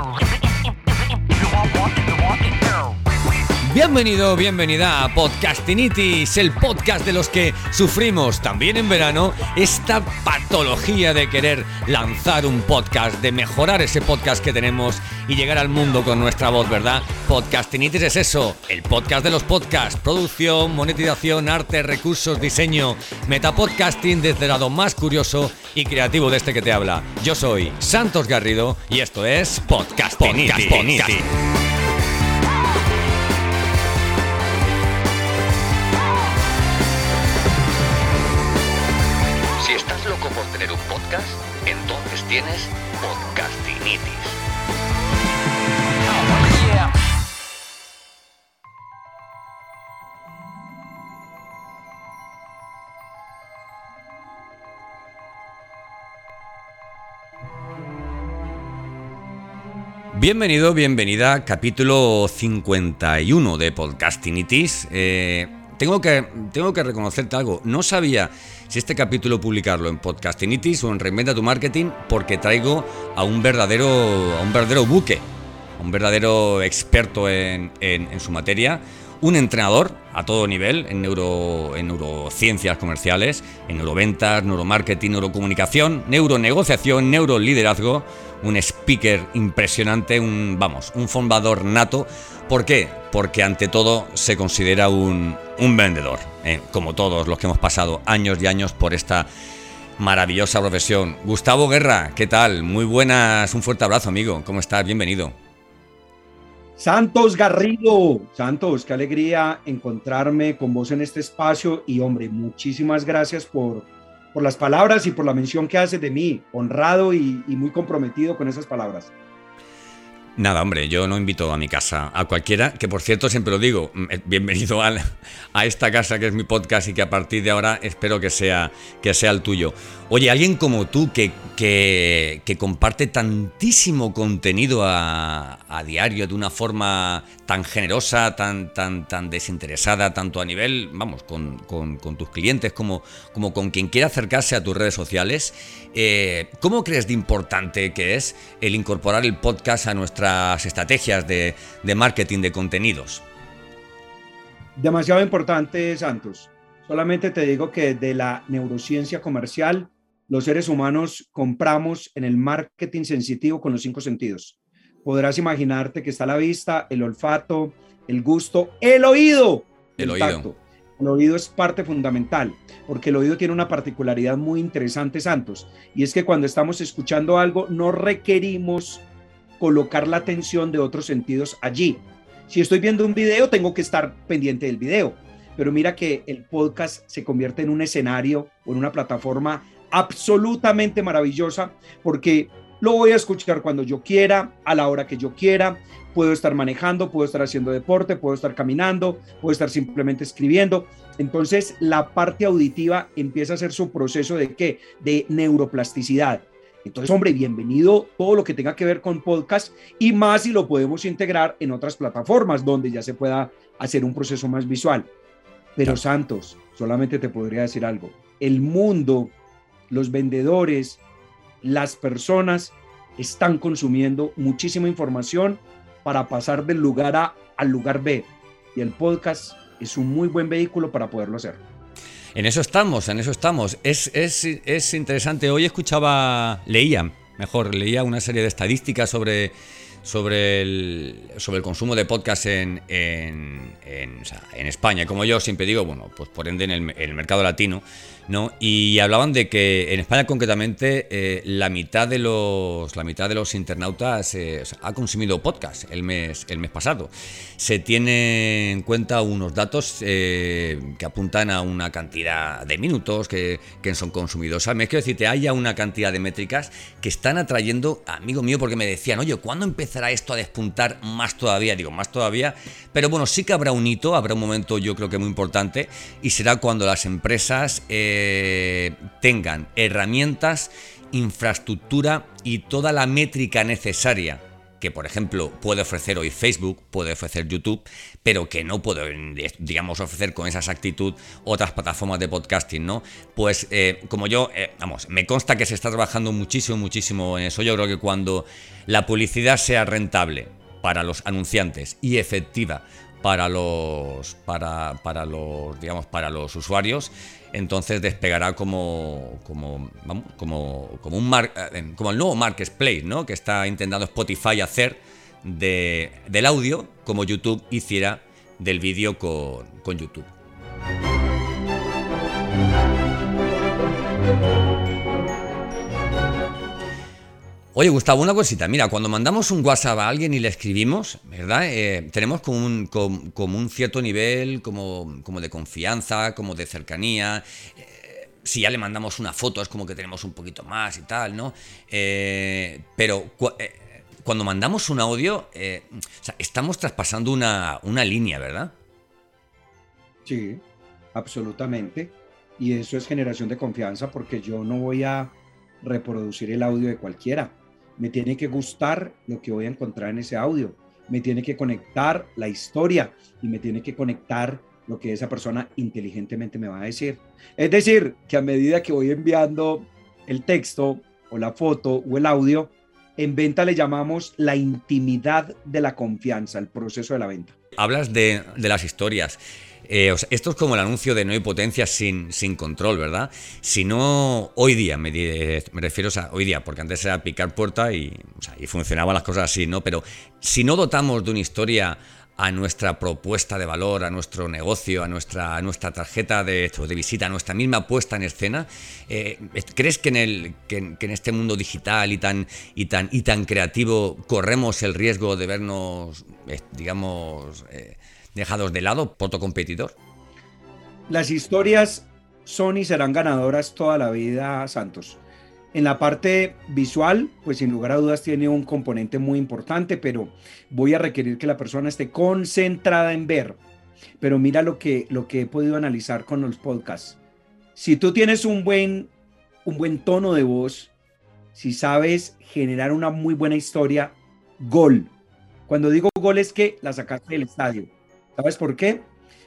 go. Bienvenido, bienvenida a Podcastinitis, el podcast de los que sufrimos también en verano esta patología de querer lanzar un podcast, de mejorar ese podcast que tenemos y llegar al mundo con nuestra voz, ¿verdad? Podcastinitis es eso, el podcast de los podcasts, producción, monetización, arte, recursos, diseño, metapodcasting desde el lado más curioso y creativo de este que te habla. Yo soy Santos Garrido y esto es Podcastinitis. Si estás loco por tener un podcast, entonces tienes Podcastinitis. Bienvenido, bienvenida, capítulo 51 de Podcastinitis. Eh, tengo, que, tengo que reconocerte algo, no sabía si este capítulo publicarlo en Podcastinitis o en Reinventa tu Marketing porque traigo a un verdadero, a un verdadero buque, a un verdadero experto en, en- en su materia, un entrenador a todo nivel en, neuro, en neurociencias comerciales, en neuroventas, neuromarketing, neurocomunicación, neuronegociación, neuroliderazgo, un speaker impresionante, un vamos, un formador nato. ¿Por qué? Porque ante todo se considera un, un vendedor, ¿eh? como todos los que hemos pasado años y años por esta maravillosa profesión. Gustavo Guerra, ¿qué tal? Muy buenas, un fuerte abrazo, amigo. ¿Cómo estás? Bienvenido. Santos Garrido, Santos, qué alegría encontrarme con vos en este espacio y hombre, muchísimas gracias por, por las palabras y por la mención que haces de mí, honrado y, y muy comprometido con esas palabras. Nada, hombre, yo no invito a mi casa a cualquiera, que por cierto siempre lo digo, mm, eh, bienvenido a esta casa que es mi podcast y que a partir de ahora espero que sea, que sea el tuyo. Oye, alguien como tú que, que, comparte tantísimo contenido a, diario de una forma tan generosa, tan, tan, tan desinteresada, tanto a nivel, vamos, con, tus clientes como, como con quien quiera acercarse a tus redes sociales, eh, ¿cómo crees de importante que es el incorporar el podcast a nuestras estrategias de, de marketing de contenidos? Demasiado importante, Santos. Solamente te digo que de la neurociencia comercial, los seres humanos compramos en el marketing sensitivo con los cinco sentidos. Podrás imaginarte que está la vista, el olfato, el gusto, el oído. El oído. tacto. El oído es parte fundamental, porque el oído tiene una particularidad muy interesante, Santos, y es que cuando estamos escuchando algo no requerimos colocar la atención de otros sentidos allí. Si estoy viendo un video, tengo que estar pendiente del video, pero mira que el podcast se convierte en un escenario o en una plataforma absolutamente maravillosa porque lo voy a escuchar cuando yo quiera, a la hora que yo quiera, puedo estar manejando, puedo estar haciendo deporte, puedo estar caminando, puedo estar simplemente escribiendo. Entonces, la parte auditiva empieza a hacer su proceso de qué? De neuroplasticidad. Entonces, hombre, bienvenido todo lo que tenga que ver con podcast y más si lo podemos integrar en otras plataformas donde ya se pueda hacer un proceso más visual. Pero. Santos, solamente te podría decir algo. El mundo, los vendedores, las personas están consumiendo muchísima información para pasar del lugar A al lugar B. Y el podcast es un muy buen vehículo para poderlo hacer. En eso estamos, en eso estamos. Es, es, es interesante. Hoy escuchaba, leía, mejor, leía una serie de estadísticas sobre, sobre, el, sobre el consumo de podcast en, en, en, o sea, España. Como yo siempre digo, bueno, pues por ende en el, mercado latino, ¿no? Y hablaban de que en España concretamente eh, la mitad de los la mitad de los internautas eh, ha consumido podcast el mes el mes pasado. Se tiene en cuenta unos datos eh, que apuntan a una cantidad de minutos que, que son consumidos al mes. Quiero decirte, hay ya una cantidad de métricas que están atrayendo, amigo mío, porque me decían, oye, ¿cuándo empezará esto a despuntar más todavía? Digo, más todavía. Pero bueno, sí que habrá un hito, habrá un momento yo creo que muy importante y será cuando las empresas eh, tengan herramientas, infraestructura y toda la métrica necesaria que por ejemplo puede ofrecer hoy Facebook, puede ofrecer YouTube, pero que no puede, digamos, ofrecer con esa exactitud otras plataformas de podcasting, ¿no? Pues eh, como yo, eh, vamos, me consta que se está trabajando muchísimo, muchísimo en eso. Yo creo que cuando la publicidad sea rentable para los anunciantes y efectiva para los para, para los digamos para los usuarios entonces despegará como como como, como eh, como el nuevo marketplace ¿no? que está intentando Spotify hacer de, del audio como YouTube hiciera del vídeo con, con YouTube. Oye, Gustavo, una cosita. Mira, cuando mandamos un WhatsApp a alguien y le escribimos, ¿verdad? Eh, tenemos como un, cierto nivel como, de confianza, como de cercanía. Eh, si ya le mandamos una foto es como que tenemos un poquito más y tal, ¿no? Eh, pero cuando mandamos un audio, estamos traspasando una línea, ¿verdad? Sí, absolutamente. Y eso es generación de confianza porque yo no voy a reproducir el audio de cualquiera me tiene que gustar lo que voy a encontrar en ese audio, me tiene que conectar la historia y me tiene que conectar lo que esa persona inteligentemente me va a decir. Es decir, que a medida que voy enviando el texto o la foto o el audio, en venta le llamamos la intimidad de la confianza, el proceso de la venta. Hablas de, las historias. Eh, esto es como el anuncio de no hay potencia sin, sin control, ¿verdad? Si no, hoy día, me, refiero a hoy día, porque antes era picar puerta y, funcionaban las cosas así, ¿no? Pero si no dotamos de una historia a nuestra propuesta de valor, a nuestro negocio, a nuestra, nuestra tarjeta de, de visita, a nuestra misma puesta en escena. Eh, ¿Crees que en, el, que, este mundo digital y tan, y, tan, y tan creativo corremos el riesgo de vernos, eh, digamos, dejados de lado por competidor? Las historias son y serán ganadoras toda la vida, Santos. En la parte visual, pues sin lugar a dudas tiene un componente muy importante, pero voy a requerir que la persona esté concentrada en ver. Pero mira lo que, lo que he podido analizar con los podcasts. Si tú tienes un buen, un buen tono de voz, si sabes generar una muy buena historia, gol. Cuando digo gol es que la sacaste del estadio ¿Sabes por qué?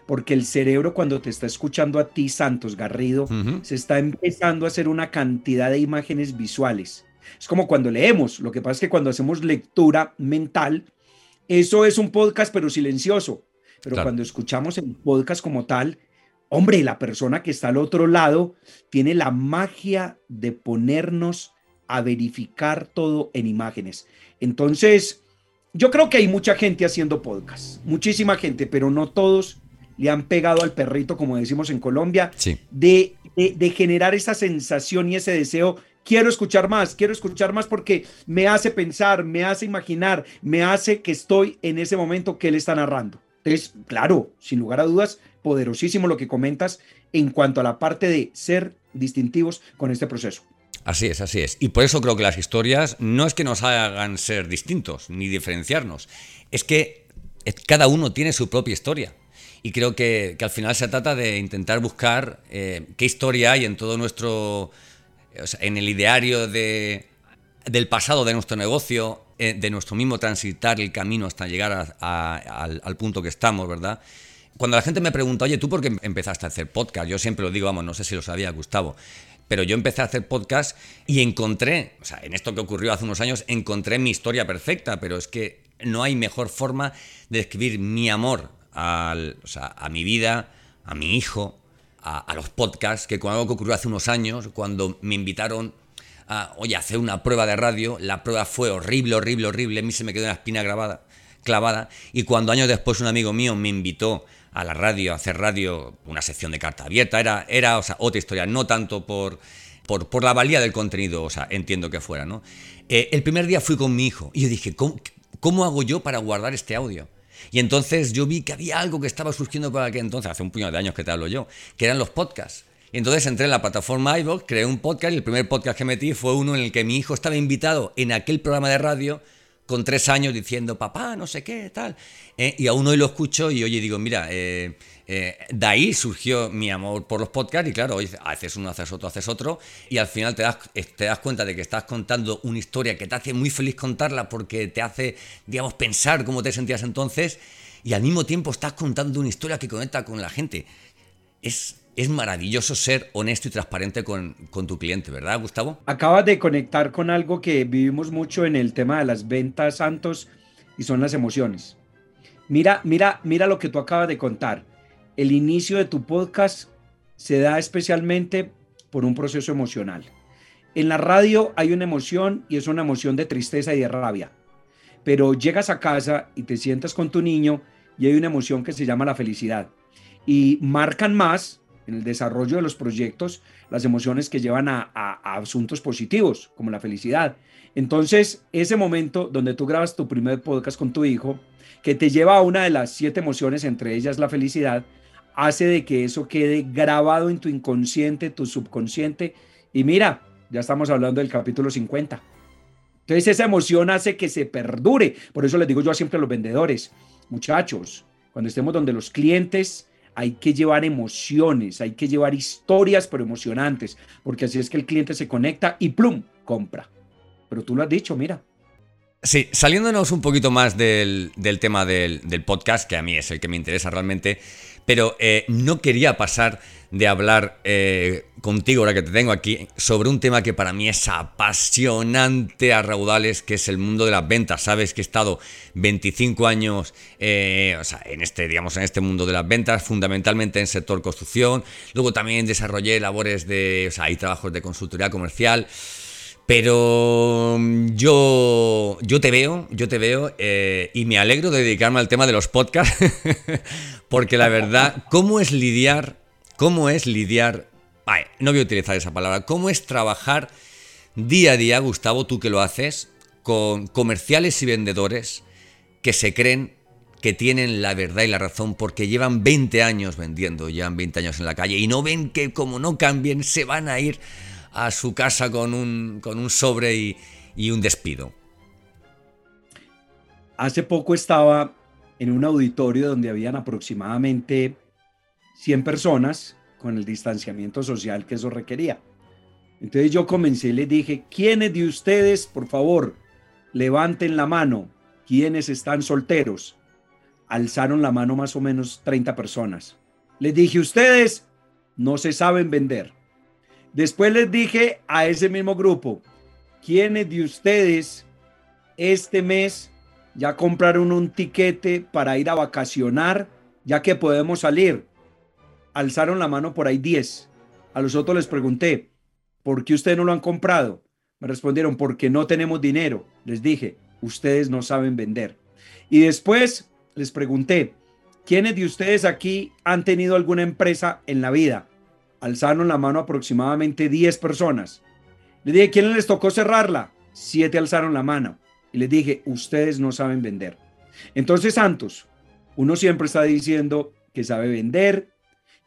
Porque el cerebro cuando te está escuchando a ti, Santos Garrido, se está empezando a hacer una cantidad de imágenes visuales. Es como cuando leemos, lo que pasa es que cuando hacemos lectura mental, eso es un podcast pero silencioso. Pero cuando escuchamos el podcast como tal, hombre, la persona que está al otro lado tiene la magia de ponernos a verificar todo en imágenes. Entonces, yo creo que hay mucha gente haciendo podcast, muchísima gente, pero no todos le han pegado al perrito, como decimos en Colombia, de, de, generar esa sensación y ese deseo. Quiero escuchar más, quiero escuchar más porque me hace pensar, me hace imaginar, me hace que estoy en ese momento que él está narrando. Entonces, claro, sin lugar a dudas, poderosísimo lo que comentas en cuanto a la parte de ser distintivos con este proceso. Así es, así es. Y por eso creo que las historias no es que nos hagan ser distintos ni diferenciarnos, es que cada uno tiene su propia historia. Y creo que, al final se trata de intentar buscar eh, qué historia hay en todo nuestro, en el ideario de, del pasado de nuestro negocio, eh, de nuestro mismo transitar el camino hasta llegar al, al punto que estamos, ¿verdad? Cuando la gente me pregunta, oye, ¿tú por qué empezaste a hacer podcast? Yo siempre lo digo, vamos, no sé si lo sabía Gustavo, pero yo empecé a hacer podcast y encontré, o sea, en esto que ocurrió hace unos años, encontré mi historia perfecta, pero es que no hay mejor forma de describir mi amor o sea, a mi vida, a mi hijo, a, los podcasts, que con algo que ocurrió hace unos años, cuando me invitaron a, a hacer una prueba de radio, la prueba fue horrible, horrible, horrible, a mí se me quedó una espina grabada, clavada, y cuando años después un amigo mío me invitó a la radio, hacer radio, una sección de carta abierta, era, era o sea, otra historia, no tanto por, por, por, la valía del contenido, o sea, entiendo que fuera, ¿no? Eh, el primer día fui con mi hijo y yo dije, ¿cómo, ¿cómo hago yo para guardar este audio? Y entonces yo vi que había algo que estaba surgiendo para aquel entonces, hace un puñado de años que te hablo yo, que eran los podcasts. Y entonces entré en la plataforma iVoox, creé un podcast y el primer podcast que metí fue uno en el que mi hijo estaba invitado en aquel programa de radio con tres años diciendo, papá, no sé qué, tal. Eh, y aún hoy lo escucho y oye, digo, mira, eh, eh, de ahí surgió mi amor por los podcasts y claro, haces uno, haces otro, haces otro y al final te das, te das cuenta de que estás contando una historia que te hace muy feliz contarla porque te hace, digamos, pensar cómo te sentías entonces y al mismo tiempo estás contando una historia que conecta con la gente. Es, es maravilloso ser honesto y transparente con, con, tu cliente, ¿verdad, Gustavo? Acabas de conectar con algo que vivimos mucho en el tema de las ventas, Santos, y son las emociones. Mira, mira, mira lo que tú acabas de contar. El inicio de tu podcast se da especialmente por un proceso emocional. En la radio hay una emoción y es una emoción de tristeza y de rabia. Pero llegas a casa y te sientas con tu niño y hay una emoción que se llama la felicidad. Y marcan más en el desarrollo de los proyectos las emociones que llevan a, asuntos positivos, como la felicidad. Entonces, ese momento donde tú grabas tu primer podcast con tu hijo, que te lleva a una de las siete emociones, entre ellas la felicidad, hace de que eso quede grabado en tu inconsciente, tu subconsciente. Y mira, ya estamos hablando del capítulo 50. Entonces esa emoción hace que se perdure. Por eso les digo yo siempre a los vendedores, muchachos, cuando estemos donde los clientes hay que llevar emociones, hay que llevar historias, pero emocionantes, porque así es que el cliente se conecta y plum, compra. Pero tú lo has dicho, mira. Sí, saliéndonos un poquito más del, tema del, del, podcast, que a mí es el que me interesa realmente, pero eh, no quería pasar de hablar eh, contigo, ahora que te tengo aquí, sobre un tema que para mí es apasionante a raudales, que es el mundo de las ventas. Sabes que he estado 25 años eh, en, este, digamos, en este mundo de las ventas, fundamentalmente en sector construcción. Luego también desarrollé labores de, o sea, hay trabajos de consultoría comercial. Pero mm, yo, yo te veo, yo te veo eh, y me alegro de dedicarme al tema de los podcasts, porque la verdad, ¿cómo es lidiar? ¿Cómo es lidiar? no voy a utilizar esa palabra. ¿Cómo es trabajar día a día, Gustavo, tú que lo haces, con comerciales y vendedores que se creen que tienen la verdad y la razón porque llevan 20 años vendiendo, llevan 20 años en la calle y no ven que como no cambien se van a ir a su casa con un, con un sobre y, un despido. Hace poco estaba en un auditorio donde habían aproximadamente 100 personas con el distanciamiento social que eso requería. Entonces yo comencé y les dije, ¿quiénes de ustedes, por favor, levanten la mano? ¿Quiénes están solteros? Alzaron la mano más o menos 30 personas. Les dije, ustedes no se saben vender. Después les dije a ese mismo grupo, ¿quiénes de ustedes este mes ya compraron un tiquete para ir a vacacionar, ya que podemos salir? Alzaron la mano por ahí 10. A los otros les pregunté, ¿por qué ustedes no lo han comprado? Me respondieron, porque no tenemos dinero. Les dije, ustedes no saben vender. Y después les pregunté, ¿quiénes de ustedes aquí han tenido alguna empresa en la vida? alzaron la mano aproximadamente 10 personas. Le dije, ¿quién les tocó cerrarla? Siete alzaron la mano. Y les dije, ustedes no saben vender. Entonces, Santos, uno siempre está diciendo que sabe vender,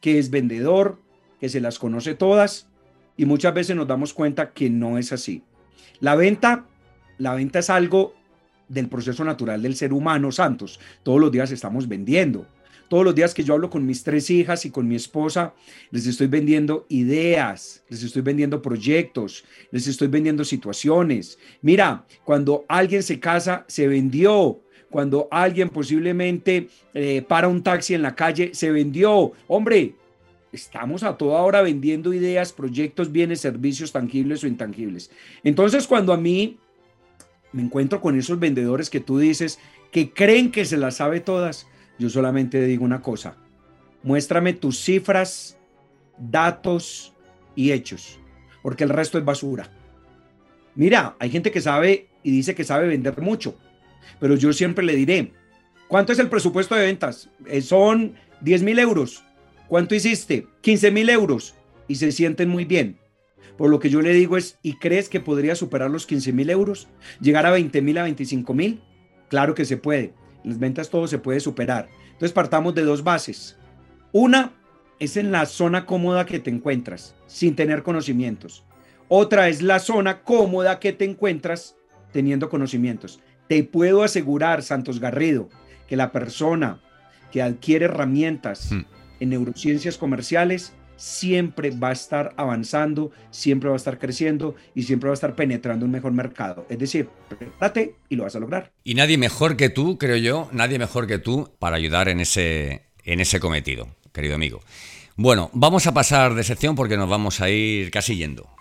que es vendedor, que se las conoce todas, y muchas veces nos damos cuenta que no es así. La venta, la venta es algo del proceso natural del ser humano, Santos. Todos los días estamos vendiendo. Todos los días que yo hablo con mis tres hijas y con mi esposa, les estoy vendiendo ideas, les estoy vendiendo proyectos, les estoy vendiendo situaciones. Mira, cuando alguien se casa, se vendió. Cuando alguien posiblemente eh, para un taxi en la calle, se vendió. Hombre, estamos a toda hora vendiendo ideas, proyectos, bienes, servicios tangibles o intangibles. Entonces, cuando a mí me encuentro con esos vendedores que tú dices que creen que se las sabe todas, yo solamente digo una cosa, muéstrame tus cifras, datos y hechos, porque el resto es basura. Mira, hay gente que sabe y dice que sabe vender mucho, pero yo siempre le diré, ¿cuánto es el presupuesto de ventas? Eh, son 10 mil euros. ¿Cuánto hiciste? 15 mil euros. Y se sienten muy bien. Por lo que yo le digo es, ¿y crees que podría superar los 15 mil euros? ¿Llegar a 20 mil, a 25 mil? Claro que se puede las ventas todo se puede superar. Entonces partamos de dos bases. Una es en la zona cómoda que te encuentras, sin tener conocimientos. Otra es la zona cómoda que te encuentras teniendo conocimientos. Te puedo asegurar, Santos Garrido, que la persona que adquiere herramientas hmm. en neurociencias comerciales siempre va a estar avanzando, siempre va a estar creciendo y siempre va a estar penetrando un mejor mercado. Es decir, prepárate y lo vas a lograr. Y nadie mejor que tú, creo yo, nadie mejor que tú para ayudar en ese, en ese cometido, querido amigo. Bueno, vamos a pasar de sección porque nos vamos a ir casi yendo.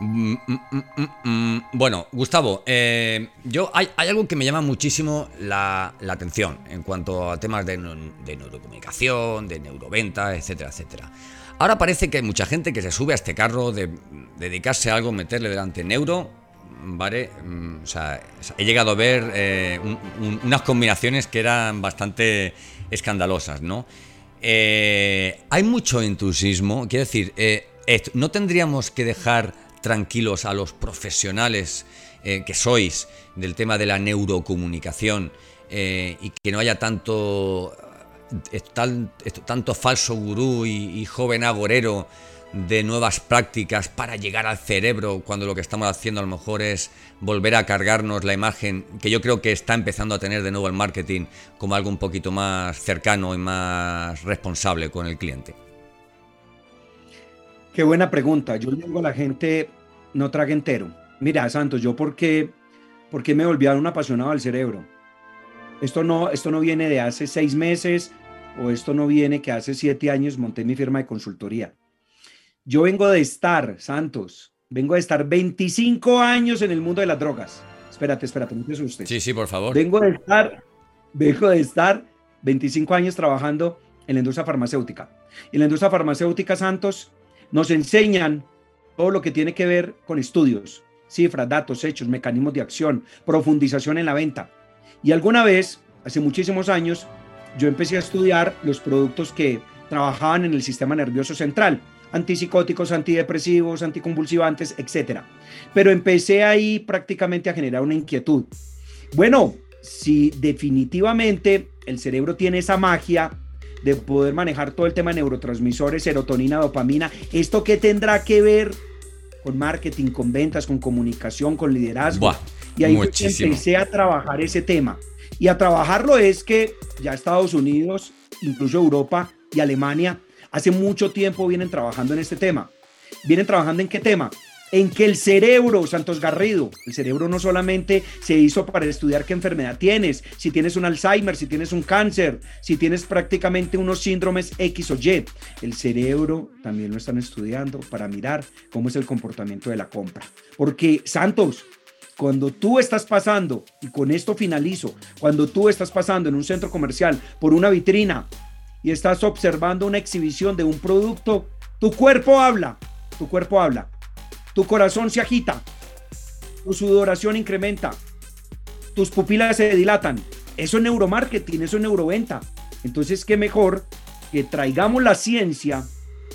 Mm, mm, mm, bueno, Gustavo, eh, yo hay, algo que me llama muchísimo la, atención en cuanto a temas de, neurocomunicación, de neuroventa, etcétera, etcétera. Ahora parece que hay mucha gente que se sube a este carro de dedicarse a algo, meterle delante neuro, ¿vale? O sea, he llegado a ver eh, unas combinaciones que eran bastante escandalosas, ¿no? Eh, hay mucho entusiasmo, quiero decir, no tendríamos que dejar tranquilos a los profesionales eh, que sois del tema de la neurocomunicación eh, y que no haya tanto, eh, tanto falso gurú y, joven agorero de nuevas prácticas para llegar al cerebro cuando lo que estamos haciendo a lo mejor es volver a cargarnos la imagen que yo creo que está empezando a tener de nuevo el marketing como algo un poquito más cercano y más responsable con el cliente. Qué buena pregunta. Yo digo a la gente, no trague entero. Mira, Santos, yo por qué, por qué me volví a un apasionado al cerebro. Esto no, esto no viene de hace seis meses o esto no viene que hace siete años monté mi firma de consultoría. Yo vengo de estar, Santos, vengo de estar 25 años en el mundo de las drogas. Espérate, espérate, no te asustes. Sí, sí, por favor. Vengo de estar, vengo de estar 25 años trabajando en la industria farmacéutica. Y en la industria farmacéutica, Santos, nos enseñan todo lo que tiene que ver con estudios, cifras, datos, hechos, mecanismos de acción, profundización en la venta. Y alguna vez, hace muchísimos años, yo empecé a estudiar los productos que trabajaban en el sistema nervioso central, antipsicóticos, antidepresivos, anticonvulsivantes, etc. Pero empecé ahí prácticamente a generar una inquietud. Bueno, si definitivamente el cerebro tiene esa magia de poder manejar todo el tema de neurotransmisores, serotonina, dopamina. ¿Esto qué tendrá que ver con marketing, con ventas, con comunicación, con liderazgo? y ahí empecé a trabajar ese tema. Y a trabajarlo es que ya Estados Unidos, incluso Europa y Alemania, hace mucho tiempo vienen trabajando en este tema. ¿Vienen trabajando en qué tema? En que el cerebro, Santos Garrido, el cerebro no solamente se hizo para estudiar qué enfermedad tienes, si tienes un Alzheimer, si tienes un cáncer, si tienes prácticamente unos síndromes X o Y, el cerebro también lo están estudiando para mirar cómo es el comportamiento de la compra. Porque, Santos, cuando tú estás pasando, y con esto finalizo, cuando tú estás pasando en un centro comercial por una vitrina y estás observando una exhibición de un producto, tu cuerpo habla, tu cuerpo habla tu corazón se agita, tu sudoración incrementa, tus pupilas se dilatan. Eso es neuromarketing, eso es neuroventa. Entonces, qué mejor que traigamos la ciencia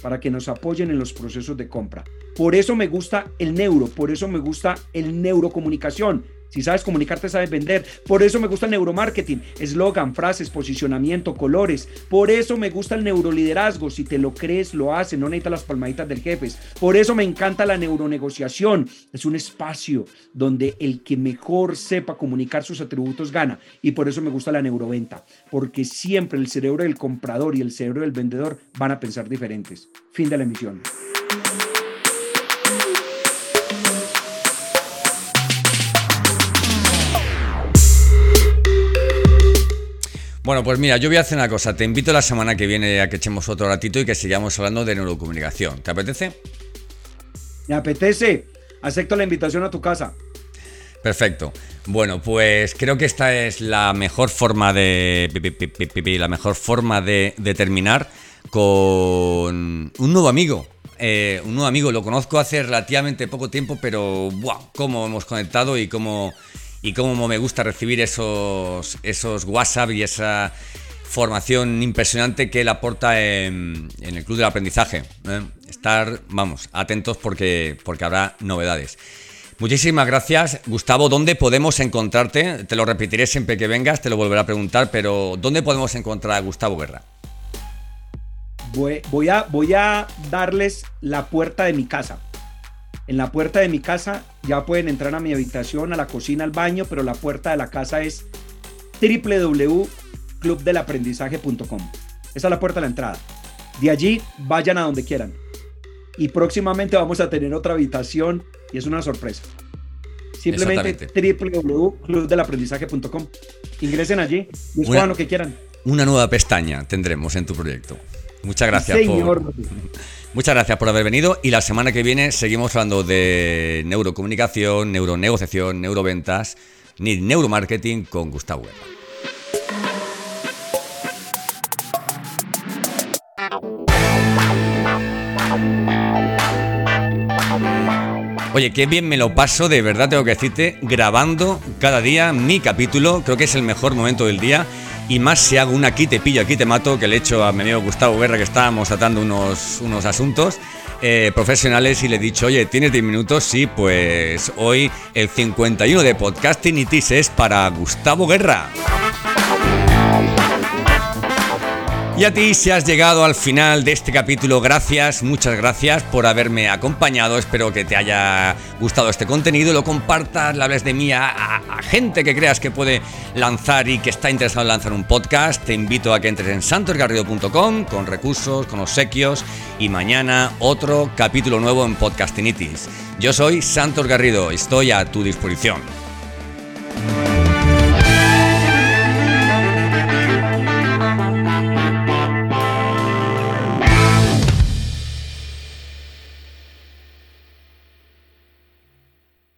para que nos apoyen en los procesos de compra. Por eso me gusta el neuro, por eso me gusta el neurocomunicación, si sabes comunicarte, sabes vender. Por eso me gusta el neuromarketing, eslogan, frases, posicionamiento, colores. Por eso me gusta el neuroliderazgo. Si te lo crees, lo haces. No necesitas las palmaditas del jefe. Por eso me encanta la neuronegociación. Es un espacio donde el que mejor sepa comunicar sus atributos gana. Y por eso me gusta la neuroventa. Porque siempre el cerebro del comprador y el cerebro del vendedor van a pensar diferentes. Fin de la emisión. Bueno, pues mira, yo voy a hacer una cosa. Te invito la semana que viene a que echemos otro ratito y que sigamos hablando de neurocomunicación. ¿Te apetece? Me apetece. Acepto la invitación a tu casa. Perfecto. Bueno, pues creo que esta es la mejor forma de. La mejor forma de, terminar con un nuevo amigo. Eh, un nuevo amigo, lo conozco hace relativamente poco tiempo, pero ¡buah! Cómo hemos conectado y cómo y cómo me gusta recibir esos, esos WhatsApp y esa formación impresionante que él aporta en, el Club del Aprendizaje. ¿eh? Estar, vamos, atentos porque, porque habrá novedades. Muchísimas gracias. Gustavo, ¿dónde podemos encontrarte? Te lo repetiré siempre que vengas, te lo volveré a preguntar, pero ¿dónde podemos encontrar a Gustavo Guerra? Voy, a, voy a darles la puerta de mi casa. En la puerta de mi casa ya pueden entrar a mi habitación, a la cocina, al baño, pero la puerta de la casa es www.clubdelaprendizaje.com. Esa es la puerta de la entrada. De allí vayan a donde quieran. Y próximamente vamos a tener otra habitación y es una sorpresa. Simplemente www.clubdelaprendizaje.com. Ingresen allí y escojan lo que quieran. Una nueva pestaña tendremos en tu proyecto. Muchas gracias por. Muchas gracias por haber venido y la semana que viene seguimos hablando de neurocomunicación, neuronegociación, neuroventas, ni neuromarketing con Gustavo Oye, qué bien me lo paso, de verdad tengo que decirte, grabando cada día mi capítulo, creo que es el mejor momento del día y más si hago un aquí te pillo, aquí te mato, que le he hecho a mi amigo Gustavo Guerra que estábamos tratando unos, unos asuntos eh, profesionales y le he dicho, oye, ¿tienes 10 minutos? Sí, pues hoy el 51 de Podcasting y Tis es para Gustavo Guerra. Y a ti, si has llegado al final de este capítulo, gracias, muchas gracias por haberme acompañado. Espero que te haya gustado este contenido, lo compartas, le hables de mí a, gente que creas que puede lanzar y que está interesado en lanzar un podcast. Te invito a que entres en santosgarrido.com con recursos, con obsequios y mañana otro capítulo nuevo en Podcastinitis. Yo soy Santos Garrido, estoy a tu disposición.